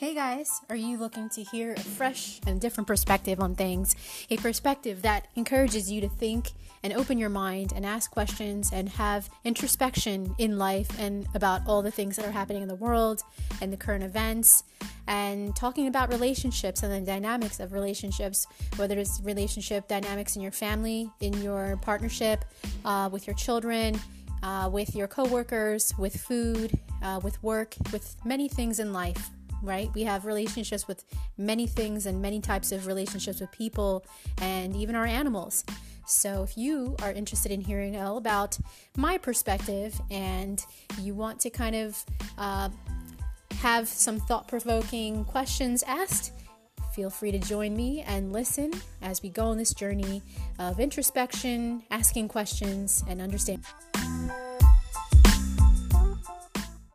Hey guys, are you looking to hear a fresh and different perspective on things? A perspective that encourages you to think and open your mind and ask questions and have introspection in life and about all the things that are happening in the world and the current events and talking about relationships and the dynamics of relationships, whether it's relationship dynamics in your family, in your partnership, uh, with your children, uh, with your coworkers, with food, uh, with work, with many things in life right? We have relationships with many things and many types of relationships with people and even our animals. So, if you are interested in hearing all about my perspective and you want to kind of uh, have some thought provoking questions asked, feel free to join me and listen as we go on this journey of introspection, asking questions, and understanding.